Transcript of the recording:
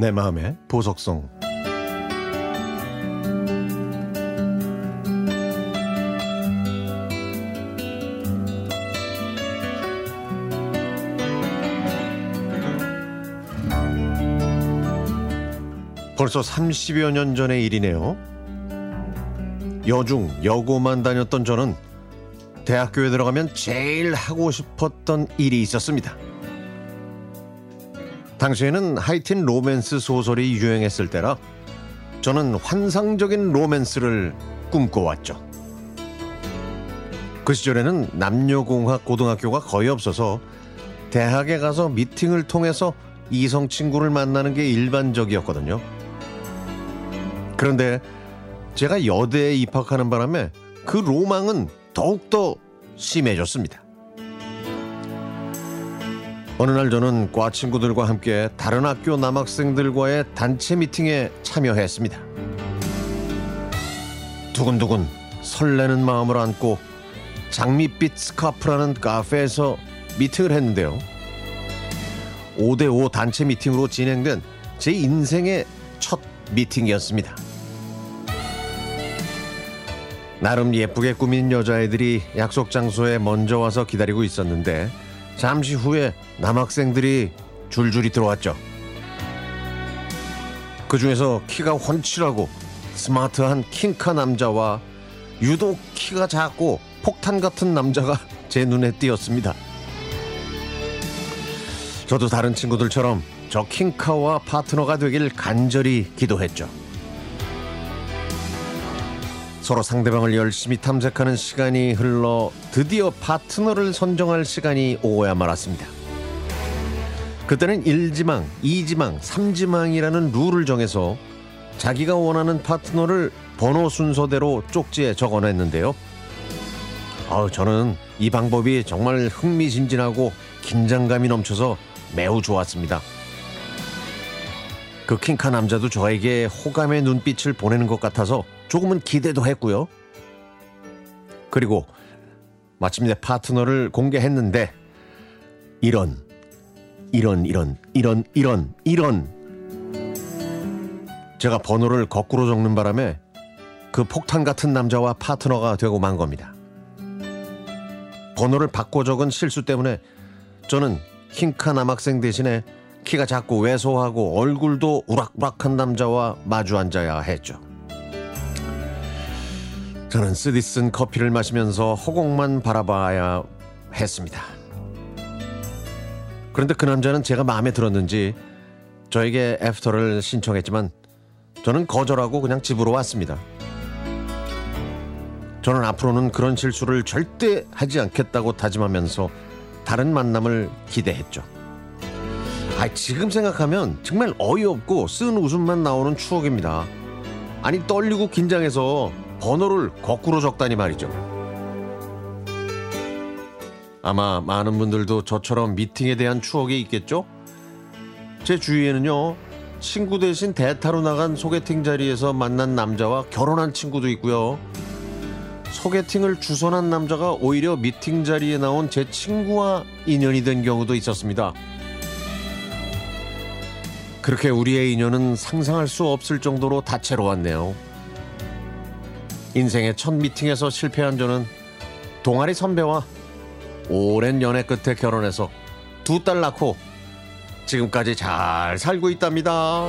내 마음의 보석성 벌써 30여 년 전의 일이네요. 여중, 여고만 다녔던 저는 대학교에 들어가면 제일 하고 싶었던 일이 있었습니다. 당시에는 하이틴 로맨스 소설이 유행했을 때라 저는 환상적인 로맨스를 꿈꿔왔죠. 그 시절에는 남녀공학 고등학교가 거의 없어서 대학에 가서 미팅을 통해서 이성 친구를 만나는 게 일반적이었거든요. 그런데 제가 여대에 입학하는 바람에 그 로망은 더욱더 심해졌습니다. 어느 날 저는 과 친구들과 함께 다른 학교 남학생들과의 단체 미팅에 참여했습니다. 두근두근 설레는 마음을 안고 장밋빛 스카프라는 카페에서 미팅을 했는데요. 5대5 단체 미팅으로 진행된 제 인생의 첫 미팅이었습니다. 나름 예쁘게 꾸민 여자애들이 약속 장소에 먼저 와서 기다리고 있었는데 잠시 후에 남학생들이 줄줄이 들어왔죠. 그 중에서 키가 훤칠하고 스마트한 킹카 남자와 유독 키가 작고 폭탄 같은 남자가 제 눈에 띄었습니다. 저도 다른 친구들처럼 저 킹카와 파트너가 되길 간절히 기도했죠. 서로 상대방을 열심히 탐색하는 시간이 흘러 드디어 파트너를 선정할 시간이 오고야 말았습니다. 그때는 1지망, 2지망, 3지망이라는 룰을 정해서 자기가 원하는 파트너를 번호 순서대로 쪽지에 적어냈는데요. 아, 저는 이 방법이 정말 흥미진진하고 긴장감이 넘쳐서 매우 좋았습니다. 그 킹카 남자도 저에게 호감의 눈빛을 보내는 것 같아서 조금은 기대도 했고요. 그리고 마침 내 파트너를 공개했는데 이런 이런 이런 이런 이런 이런 제가 번호를 거꾸로 적는 바람에 그 폭탄 같은 남자와 파트너가 되고 만 겁니다. 번호를 바꿔 적은 실수 때문에 저는 킹카 남학생 대신에 키가 작고 왜소하고 얼굴도 우락부락한 남자와 마주 앉아야 했죠. 저는 쓰디 쓴 커피를 마시면서 허공만 바라봐야 했습니다. 그런데 그 남자는 제가 마음에 들었는지 저에게 애프터를 신청했지만 저는 거절하고 그냥 집으로 왔습니다. 저는 앞으로는 그런 실수를 절대 하지 않겠다고 다짐하면서 다른 만남을 기대했죠. 아, 지금 생각하면 정말 어이없고 쓴 웃음만 나오는 추억입니다. 아니 떨리고 긴장해서 번호를 거꾸로 적다니 말이죠. 아마 많은 분들도 저처럼 미팅에 대한 추억이 있겠죠? 제 주위에는요, 친구 대신 대타로 나간 소개팅 자리에서 만난 남자와 결혼한 친구도 있고요. 소개팅을 주선한 남자가 오히려 미팅 자리에 나온 제 친구와 인연이 된 경우도 있었습니다. 그렇게 우리의 인연은 상상할 수 없을 정도로 다채로웠네요. 인생의 첫 미팅에서 실패한 저는 동아리 선배와 오랜 연애 끝에 결혼해서 두 딸 낳고 지금까지 잘 살고 있답니다.